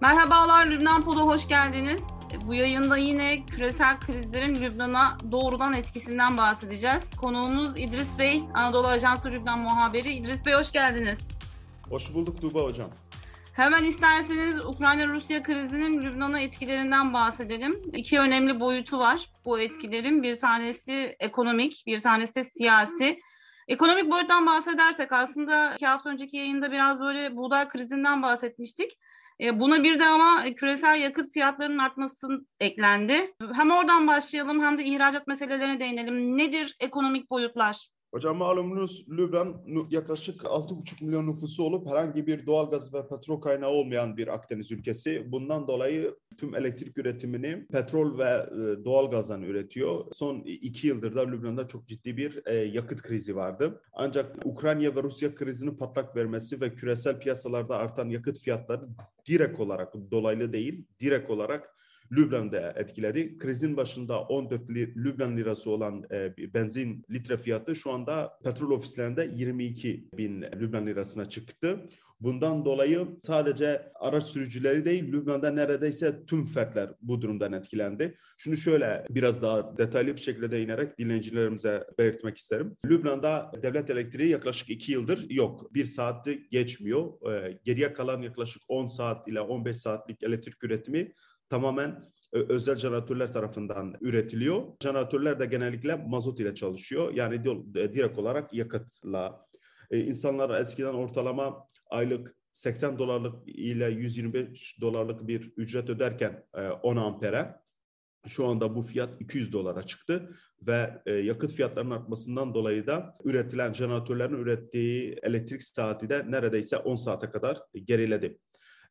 Merhabalar Lübnan Pod'a hoş geldiniz. Bu yayında yine küresel krizlerin Lübnan'a doğrudan etkisinden bahsedeceğiz. Konuğumuz İdris Bey, Anadolu Ajansı Lübnan muhabiri. İdris Bey hoş geldiniz. Hoş bulduk Tuğba Hocam. Hemen isterseniz Ukrayna-Rusya krizinin Lübnan'a etkilerinden bahsedelim. İki önemli boyutu var bu etkilerin. Bir tanesi ekonomik, bir tanesi de siyasi. Ekonomik boyuttan bahsedersek aslında iki hafta önceki yayında biraz böyle buğday krizinden bahsetmiştik. E, buna bir de ama küresel yakıt fiyatlarının artması eklendi. Hem oradan başlayalım hem de ihracat meselelerine değinelim. Nedir ekonomik boyutlar? Hocam malumunuz Lübnan yaklaşık 6,5 milyon nüfusu olup herhangi bir doğal gaz ve petrol kaynağı olmayan bir Akdeniz ülkesi. Bundan dolayı tüm elektrik üretimini petrol ve e, doğal gazdan üretiyor. Son iki yıldır da Lübnan'da çok ciddi bir e, yakıt krizi vardı. Ancak Ukrayna ve Rusya krizinin patlak vermesi ve küresel piyasalarda artan yakıt fiyatları direkt olarak dolaylı değil, direkt olarak Lübnan'da etkiledi. Krizin başında 14 li, Lübnan lirası olan e, benzin litre fiyatı şu anda petrol ofislerinde 22 bin Lübnan lirasına çıktı. Bundan dolayı sadece araç sürücüleri değil Lübnan'da neredeyse tüm fertler bu durumdan etkilendi. Şunu şöyle biraz daha detaylı bir şekilde değinerek dinleyicilerimize belirtmek isterim. Lübnan'da devlet elektriği yaklaşık 2 yıldır yok. Bir saatti geçmiyor. Ee, geriye kalan yaklaşık 10 saat ile 15 saatlik elektrik üretimi tamamen özel jeneratörler tarafından üretiliyor. Jeneratörler de genellikle mazot ile çalışıyor. Yani direkt olarak yakıtla. İnsanlar eskiden ortalama aylık 80 dolarlık ile 125 dolarlık bir ücret öderken 10 ampere şu anda bu fiyat 200 dolara çıktı ve yakıt fiyatlarının artmasından dolayı da üretilen jeneratörlerin ürettiği elektrik saati de neredeyse 10 saate kadar geriledi.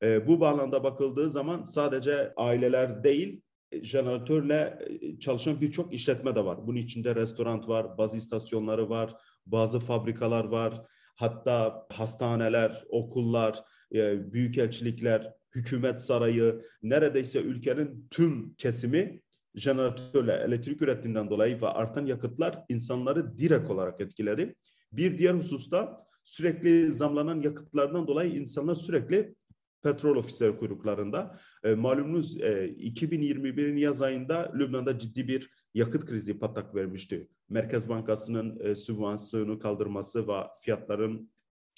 E, bu bağlamda bakıldığı zaman sadece aileler değil, e, jeneratörle e, çalışan birçok işletme de var. Bunun içinde restoran var, bazı istasyonları var, bazı fabrikalar var. Hatta hastaneler, okullar, e, büyükelçilikler, hükümet sarayı, neredeyse ülkenin tüm kesimi jeneratörle elektrik ürettiğinden dolayı ve artan yakıtlar insanları direkt olarak etkiledi. Bir diğer hususta sürekli zamlanan yakıtlardan dolayı insanlar sürekli petrol ofisleri kuyruklarında. E, malumunuz e, 2021'in yaz ayında Lübnan'da ciddi bir yakıt krizi patlak vermişti. Merkez Bankası'nın e, sübvansiyonu kaldırması ve fiyatların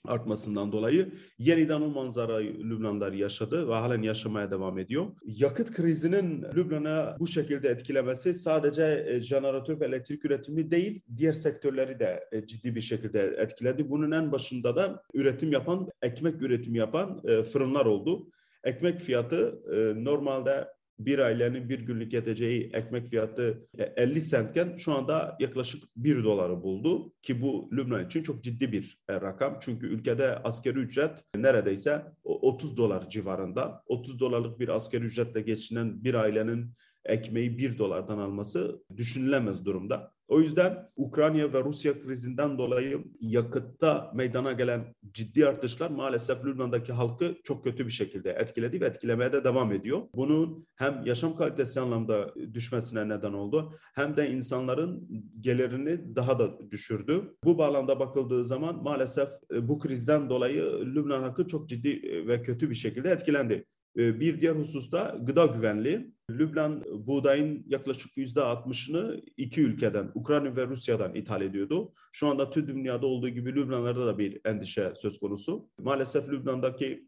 artmasından dolayı yeniden o manzarayı Lübnanlar yaşadı ve halen yaşamaya devam ediyor. Yakıt krizinin Lübnan'a bu şekilde etkilemesi sadece e, jeneratör ve elektrik üretimi değil, diğer sektörleri de e, ciddi bir şekilde etkiledi. Bunun en başında da üretim yapan, ekmek üretimi yapan e, fırınlar oldu. Ekmek fiyatı normalde bir ailenin bir günlük yeteceği ekmek fiyatı 50 centken şu anda yaklaşık 1 doları buldu ki bu Lübnan için çok ciddi bir e, rakam. Çünkü ülkede askeri ücret neredeyse 30 dolar civarında. 30 dolarlık bir askeri ücretle geçinen bir ailenin ekmeği 1 dolardan alması düşünülemez durumda. O yüzden Ukrayna ve Rusya krizinden dolayı yakıtta meydana gelen ciddi artışlar maalesef Lübnan'daki halkı çok kötü bir şekilde etkiledi ve etkilemeye de devam ediyor. Bunun hem yaşam kalitesi anlamda düşmesine neden oldu hem de insanların gelirini daha da düşürdü. Bu bağlamda bakıldığı zaman maalesef e, bu krizden dolayı Lübnan halkı çok ciddi e, ve kötü bir şekilde etkilendi. E, bir diğer hususta gıda güvenliği. Lübnan buğdayın yaklaşık yüzde 60'ını iki ülkeden, Ukrayna ve Rusya'dan ithal ediyordu. Şu anda tüm dünyada olduğu gibi Lübnanlarda da bir endişe söz konusu. Maalesef Lübnan'daki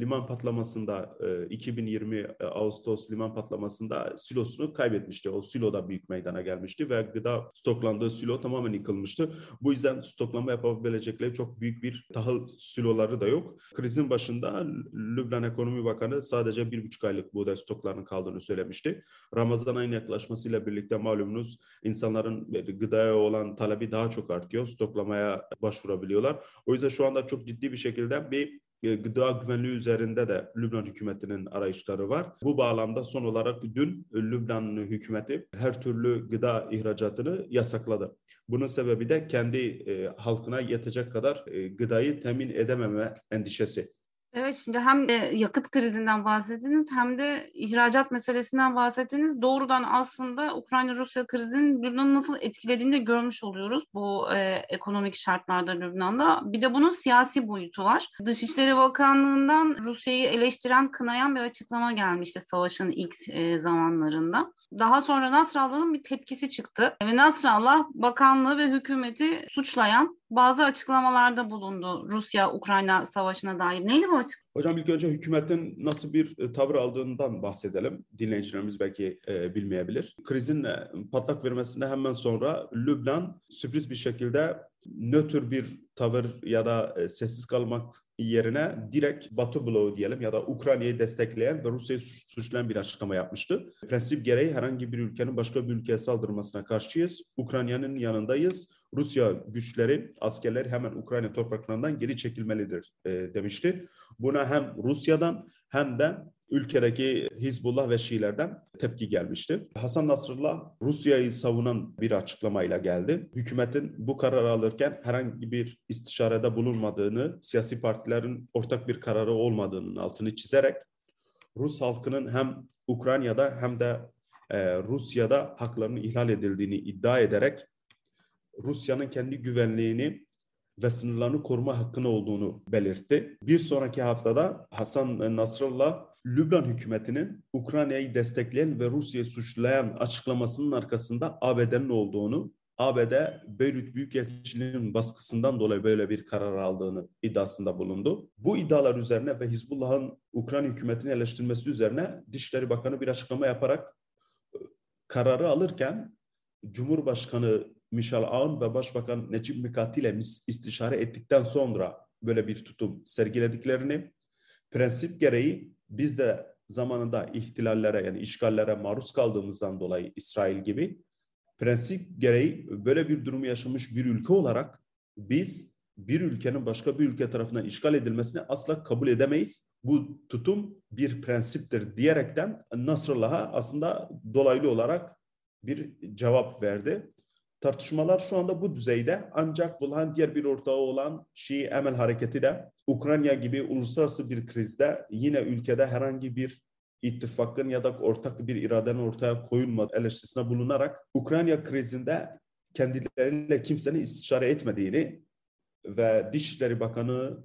liman patlamasında e, 2020 e, Ağustos liman patlamasında silosunu kaybetmişti. O silo da büyük meydana gelmişti ve gıda stoklandığı silo tamamen yıkılmıştı. Bu yüzden stoklama yapabilecekleri çok büyük bir tahıl siloları da yok. Krizin başında Lübnan Ekonomi Bakanı sadece bir buçuk aylık buğday stoklarının kaldığını söylemişti. Ramazan ayının yaklaşmasıyla birlikte malumunuz insanların gıdaya olan talebi daha çok artıyor. Stoklamaya başvurabiliyorlar. O yüzden şu anda çok ciddi bir şekilde bir e, gıda güvenliği üzerinde de Lübnan hükümetinin arayışları var. Bu bağlamda son olarak dün Lübnan hükümeti her türlü gıda ihracatını yasakladı. Bunun sebebi de kendi e, halkına yetecek kadar e, gıdayı temin edememe endişesi. Evet şimdi hem yakıt krizinden bahsettiniz hem de ihracat meselesinden bahsettiniz. Doğrudan aslında Ukrayna-Rusya krizinin Lübnan'ı nasıl etkilediğini de görmüş oluyoruz bu e, ekonomik şartlarda Lübnan'da. Bir de bunun siyasi boyutu var. Dışişleri Bakanlığı'ndan Rusya'yı eleştiren, kınayan bir açıklama gelmişti savaşın ilk e, zamanlarında. Daha sonra Nasrallah'ın bir tepkisi çıktı ve Nasrallah bakanlığı ve hükümeti suçlayan bazı açıklamalarda bulundu Rusya-Ukrayna savaşına dair. Neydi bu açık? Hocam ilk önce hükümetin nasıl bir e, tavır aldığından bahsedelim. Dinleyicilerimiz belki e, bilmeyebilir. Krizin e, patlak vermesine hemen sonra Lübnan sürpriz bir şekilde nötr bir tavır ya da e, sessiz kalmak yerine direkt Batı bloğu diyelim ya da Ukrayna'yı destekleyen ve Rusya'yı suçlayan bir açıklama yapmıştı. Prensip gereği herhangi bir ülkenin başka bir ülkeye saldırmasına karşıyız. Ukrayna'nın yanındayız. Rusya güçleri, askerleri hemen Ukrayna topraklarından geri çekilmelidir e, demişti. Buna hem Rusya'dan hem de ülkedeki Hizbullah ve Şiilerden tepki gelmişti. Hasan Nasrallah Rusya'yı savunan bir açıklamayla geldi. Hükümetin bu kararı alırken herhangi bir istişarede bulunmadığını, siyasi partilerin ortak bir kararı olmadığının altını çizerek Rus halkının hem Ukrayna'da hem de e, Rusya'da haklarının ihlal edildiğini iddia ederek Rusya'nın kendi güvenliğini ve sınırlarını koruma hakkını olduğunu belirtti. Bir sonraki haftada Hasan Nasrallah Lübnan hükümetinin Ukrayna'yı destekleyen ve Rusya'yı suçlayan açıklamasının arkasında ABD'nin olduğunu, ABD Beyrut Büyükelçiliği'nin baskısından dolayı böyle bir karar aldığını iddiasında bulundu. Bu iddialar üzerine ve Hizbullah'ın Ukrayna hükümetini eleştirmesi üzerine Dışişleri Bakanı bir açıklama yaparak e, kararı alırken Cumhurbaşkanı Michel Aoun ve Başbakan Necip Mikati ile istişare ettikten sonra böyle bir tutum sergilediklerini, prensip gereği biz de zamanında ihtilallere yani işgallere maruz kaldığımızdan dolayı İsrail gibi prensip gereği böyle bir durumu yaşamış bir ülke olarak biz bir ülkenin başka bir ülke tarafından işgal edilmesini asla kabul edemeyiz. Bu tutum bir prensiptir diyerekten Nasrallah'a aslında dolaylı olarak bir cevap verdi. Tartışmalar şu anda bu düzeyde ancak Bulhan diğer bir ortağı olan Şii Emel Hareketi de Ukrayna gibi uluslararası bir krizde yine ülkede herhangi bir ittifakın ya da ortak bir iradenin ortaya koyulmadığı eleştirisine bulunarak Ukrayna krizinde kendileriyle kimsenin istişare etmediğini ve Dışişleri Bakanı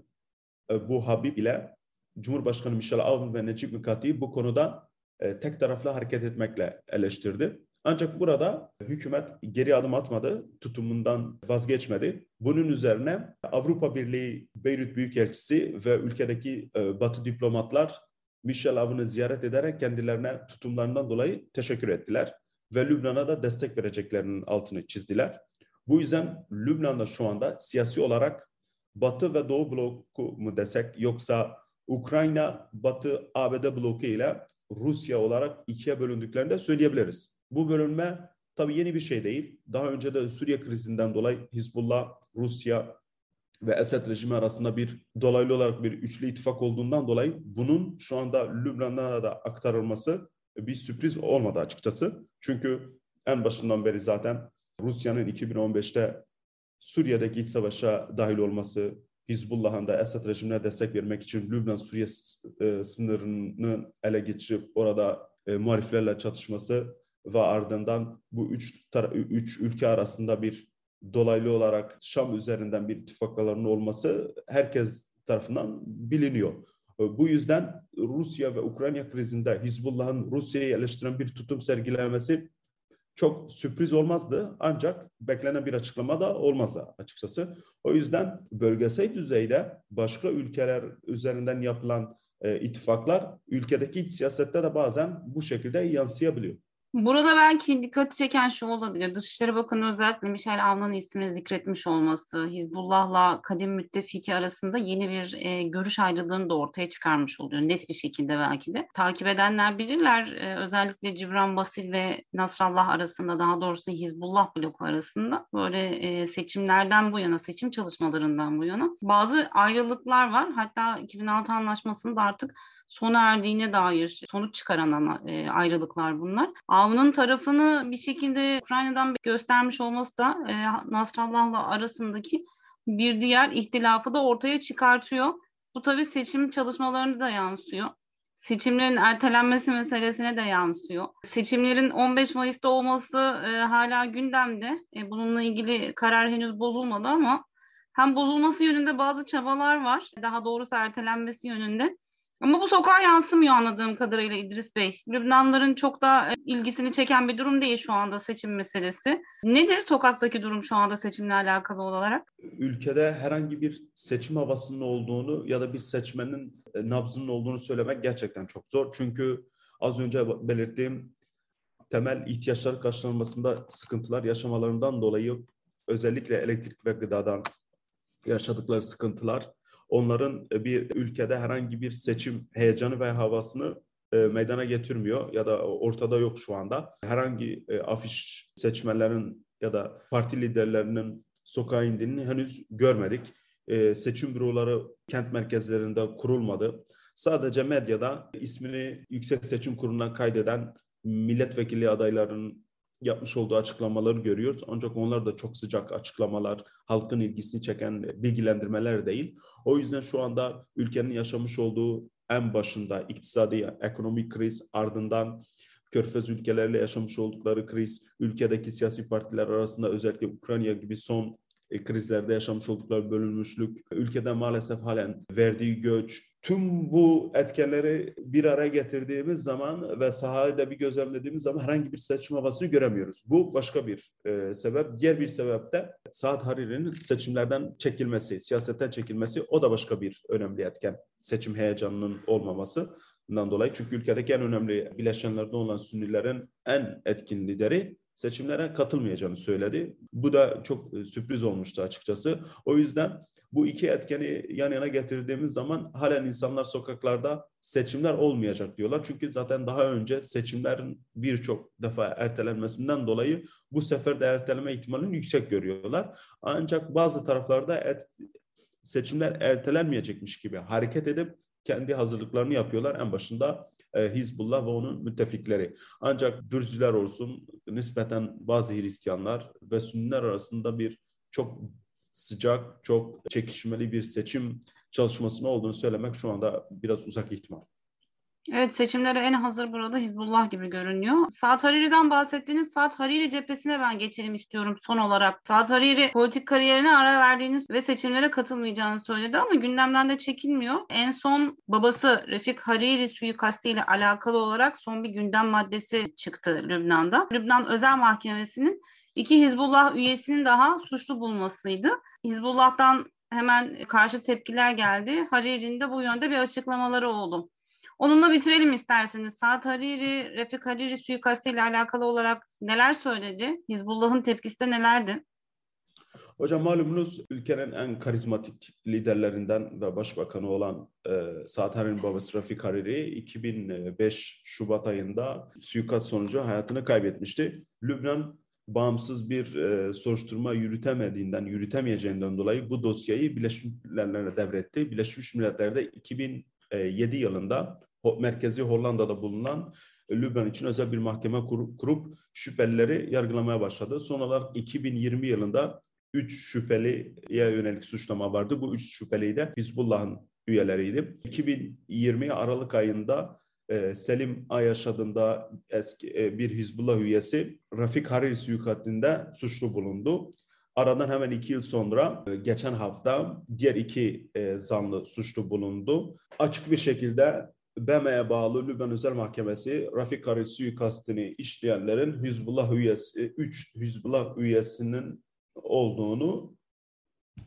e, bu Habib ile Cumhurbaşkanı Michel Aoun ve Necip Mikati bu konuda e, tek taraflı hareket etmekle eleştirdi. Ancak burada hükümet geri adım atmadı, tutumundan vazgeçmedi. Bunun üzerine Avrupa Birliği Beyrut Büyükelçisi ve ülkedeki e, Batı diplomatlar Michel Aoun'u ziyaret ederek kendilerine tutumlarından dolayı teşekkür ettiler ve Lübnan'a da destek vereceklerinin altını çizdiler. Bu yüzden Lübnan'da şu anda siyasi olarak Batı ve Doğu bloku mu desek yoksa Ukrayna, Batı, ABD bloku ile Rusya olarak ikiye bölündüklerini de söyleyebiliriz. Bu bölünme tabii yeni bir şey değil. Daha önce de Suriye krizinden dolayı Hizbullah, Rusya ve Esed rejimi arasında bir dolaylı olarak bir üçlü ittifak olduğundan dolayı bunun şu anda Lübnan'a da aktarılması bir sürpriz olmadı açıkçası. Çünkü en başından beri zaten Rusya'nın 2015'te Suriye'deki iç savaşa dahil olması, Hizbullah'ın da Esed rejimine destek vermek için Lübnan-Suriye e, sınırını ele geçirip orada e, muhaliflerle çatışması ve ardından bu üç, üç ülke arasında bir dolaylı olarak Şam üzerinden bir ittifaklarının olması herkes tarafından biliniyor. Bu yüzden Rusya ve Ukrayna krizinde Hizbullah'ın Rusya'yı eleştiren bir tutum sergilemesi çok sürpriz olmazdı ancak beklenen bir açıklama da olmazdı açıkçası. O yüzden bölgesel düzeyde başka ülkeler üzerinden yapılan e, ittifaklar ülkedeki iç siyasette de bazen bu şekilde yansıyabiliyor. Burada belki dikkati çeken şu olabilir. Dışişleri Bakanı özellikle Michel Aoun'un ismini zikretmiş olması, Hizbullah'la kadim müttefiki arasında yeni bir e, görüş ayrılığını da ortaya çıkarmış oluyor. Net bir şekilde belki de. Takip edenler bilirler. E, özellikle Cibran Basil ve Nasrallah arasında daha doğrusu Hizbullah bloku arasında böyle e, seçimlerden bu yana, seçim çalışmalarından bu yana bazı ayrılıklar var. Hatta 2006 anlaşmasında artık sona erdiğine dair sonuç çıkaran e, ayrılıklar bunlar. Avn'ın tarafını bir şekilde Ukrayna'dan göstermiş olması da e, Nasrallah'la arasındaki bir diğer ihtilafı da ortaya çıkartıyor. Bu tabii seçim çalışmalarında da yansıyor. Seçimlerin ertelenmesi meselesine de yansıyor. Seçimlerin 15 Mayıs'ta olması e, hala gündemde. E, bununla ilgili karar henüz bozulmadı ama hem bozulması yönünde bazı çabalar var. Daha doğrusu ertelenmesi yönünde. Ama bu sokağa yansımıyor anladığım kadarıyla İdris Bey. Lübnanların çok da e, ilgisini çeken bir durum değil şu anda seçim meselesi. Nedir sokaktaki durum şu anda seçimle alakalı olarak? Ülkede herhangi bir seçim havasının olduğunu ya da bir seçmenin e, nabzının olduğunu söylemek gerçekten çok zor. Çünkü az önce belirttiğim temel ihtiyaçları karşılanmasında sıkıntılar yaşamalarından dolayı özellikle elektrik ve gıdadan yaşadıkları sıkıntılar onların e, bir ülkede herhangi bir seçim heyecanı ve havasını e, meydana getirmiyor ya da ortada yok şu anda. Herhangi e, afiş seçmenlerin ya da parti liderlerinin sokağa indiğini henüz görmedik. Seçim büroları kent merkezlerinde kurulmadı. Sadece medyada ismini Yüksek Seçim Kurulu'ndan kaydeden milletvekili adaylarının yapmış olduğu açıklamaları görüyoruz. Ancak onlar da çok sıcak açıklamalar, halkın ilgisini çeken bilgilendirmeler değil. O yüzden şu anda ülkenin yaşamış olduğu en başında iktisadi, ekonomik kriz ardından Körfez ülkelerle yaşamış oldukları kriz, ülkedeki siyasi partiler arasında özellikle Ukrayna gibi son e, krizlerde yaşamış oldukları bölünmüşlük, ülkede maalesef halen verdiği göç, tüm bu etkenleri bir araya getirdiğimiz zaman ve sahayı da bir gözlemlediğimiz zaman herhangi bir seçim havasını göremiyoruz. Bu başka bir e, sebep. Diğer bir sebep de Saad Hariri'nin seçimlerden çekilmesi, siyasetten çekilmesi o da başka bir önemli etken. Seçim heyecanının olmaması. Bundan dolayı çünkü ülkedeki en önemli bileşenlerden olan Sünnilerin en etkin lideri seçimlere katılmayacağını söyledi. Bu da çok e, sürpriz olmuştu açıkçası. O yüzden bu iki etkeni yan yana getirdiğimiz zaman halen insanlar sokaklarda seçimler olmayacak diyorlar. Çünkü zaten daha önce seçimlerin birçok defa ertelenmesinden dolayı bu sefer de erteleme ihtimalini yüksek görüyorlar. Ancak bazı taraflarda et, seçimler ertelenmeyecekmiş gibi hareket edip kendi hazırlıklarını yapıyorlar. En başında e, Hizbullah ve onun müttefikleri. Ancak Dürzüler olsun, nispeten bazı Hristiyanlar ve Sünniler arasında bir çok sıcak, çok çekişmeli bir seçim çalışmasının olduğunu söylemek şu anda biraz uzak ihtimal. Evet seçimlere en hazır burada Hizbullah gibi görünüyor. Saad Hariri'den bahsettiğiniz Saad Hariri cephesine ben geçelim istiyorum son olarak. Saad Hariri politik kariyerine ara verdiğini ve seçimlere katılmayacağını söyledi ama gündemden de çekilmiyor. En son babası Refik Hariri suikastı ile alakalı olarak son bir gündem maddesi çıktı Lübnan'da. Lübnan Özel Mahkemesi'nin iki Hizbullah üyesinin daha suçlu bulmasıydı. Hizbullah'tan hemen karşı tepkiler geldi. Hariri'nin de bu yönde bir açıklamaları oldu. Onunla bitirelim isterseniz. Saad Hariri, Refik Hariri suikastı ile alakalı olarak neler söyledi? Hizbullah'ın tepkisi de nelerdi? Hocam malumunuz ülkenin en karizmatik liderlerinden ve başbakanı olan e, Saad Hariri'nin babası Refik Hariri 2005 Şubat ayında suikast sonucu hayatını kaybetmişti. Lübnan bağımsız bir e, soruşturma yürütemediğinden, yürütemeyeceğinden dolayı bu dosyayı Birleşmiş Milletler'e devretti. Birleşmiş Milletler'de 2007 yılında merkezi Hollanda'da bulunan e, Lübnan için özel bir mahkeme kurup şüphelileri yargılamaya başladı. Son olarak 2020 yılında 3 şüpheliye yönelik suçlama vardı. Bu 3 şüpheli de Hizbullah'ın üyeleriydi. 2020 Aralık ayında e, Selim Ayaş adında eski e, bir Hizbullah üyesi Rafik Hariri suikastinde suçlu bulundu. Aradan hemen iki yıl sonra geçen hafta diğer iki zanlı suçlu bulundu. Açık bir şekilde BM'ye bağlı Lübnan Özel Mahkemesi Rafik Hariri suikastini işleyenlerin Hizbullah üyesi, 3 Hizbullah üyesinin olduğunu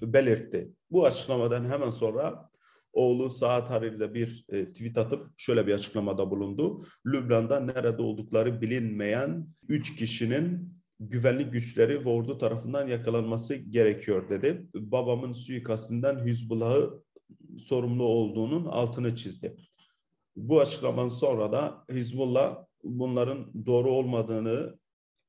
belirtti. Bu açıklamadan hemen sonra oğlu Saat Hariri bir e, tweet atıp şöyle bir açıklamada bulundu. Lübnan'da nerede oldukları bilinmeyen 3 kişinin güvenlik güçleri ve ordu tarafından yakalanması gerekiyor dedi. Babamın suikastinden Hizbullah'ı sorumlu olduğunun altını çizdi. Bu açıklamanın sonra da Hizbullah bunların doğru olmadığını,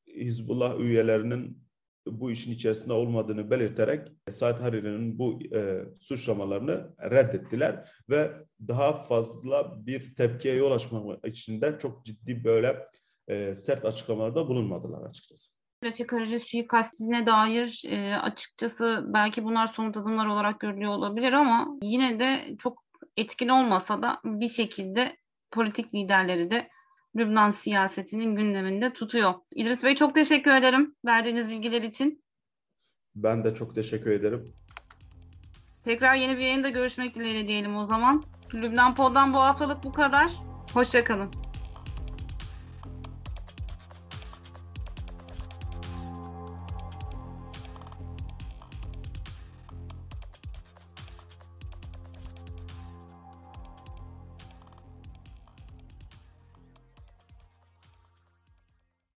Hizbullah üyelerinin bu işin içerisinde olmadığını belirterek Saad Hariri'nin bu e, suçlamalarını reddettiler ve daha fazla bir tepkiye yol açmak için de çok ciddi böyle e, sert açıklamalarda bulunmadılar açıkçası. Refik Hariri suikastine dair e, açıkçası belki bunlar somut adımlar olarak görülüyor olabilir ama yine de çok etkin olmasa da bir şekilde politik liderleri de Lübnan siyasetinin gündeminde tutuyor. İdris Bey çok teşekkür ederim verdiğiniz bilgiler için. Ben de çok teşekkür ederim. Tekrar yeni bir yayında görüşmek dileğiyle diyelim o zaman. Lübnan Pod'dan bu haftalık bu kadar. Hoşçakalın.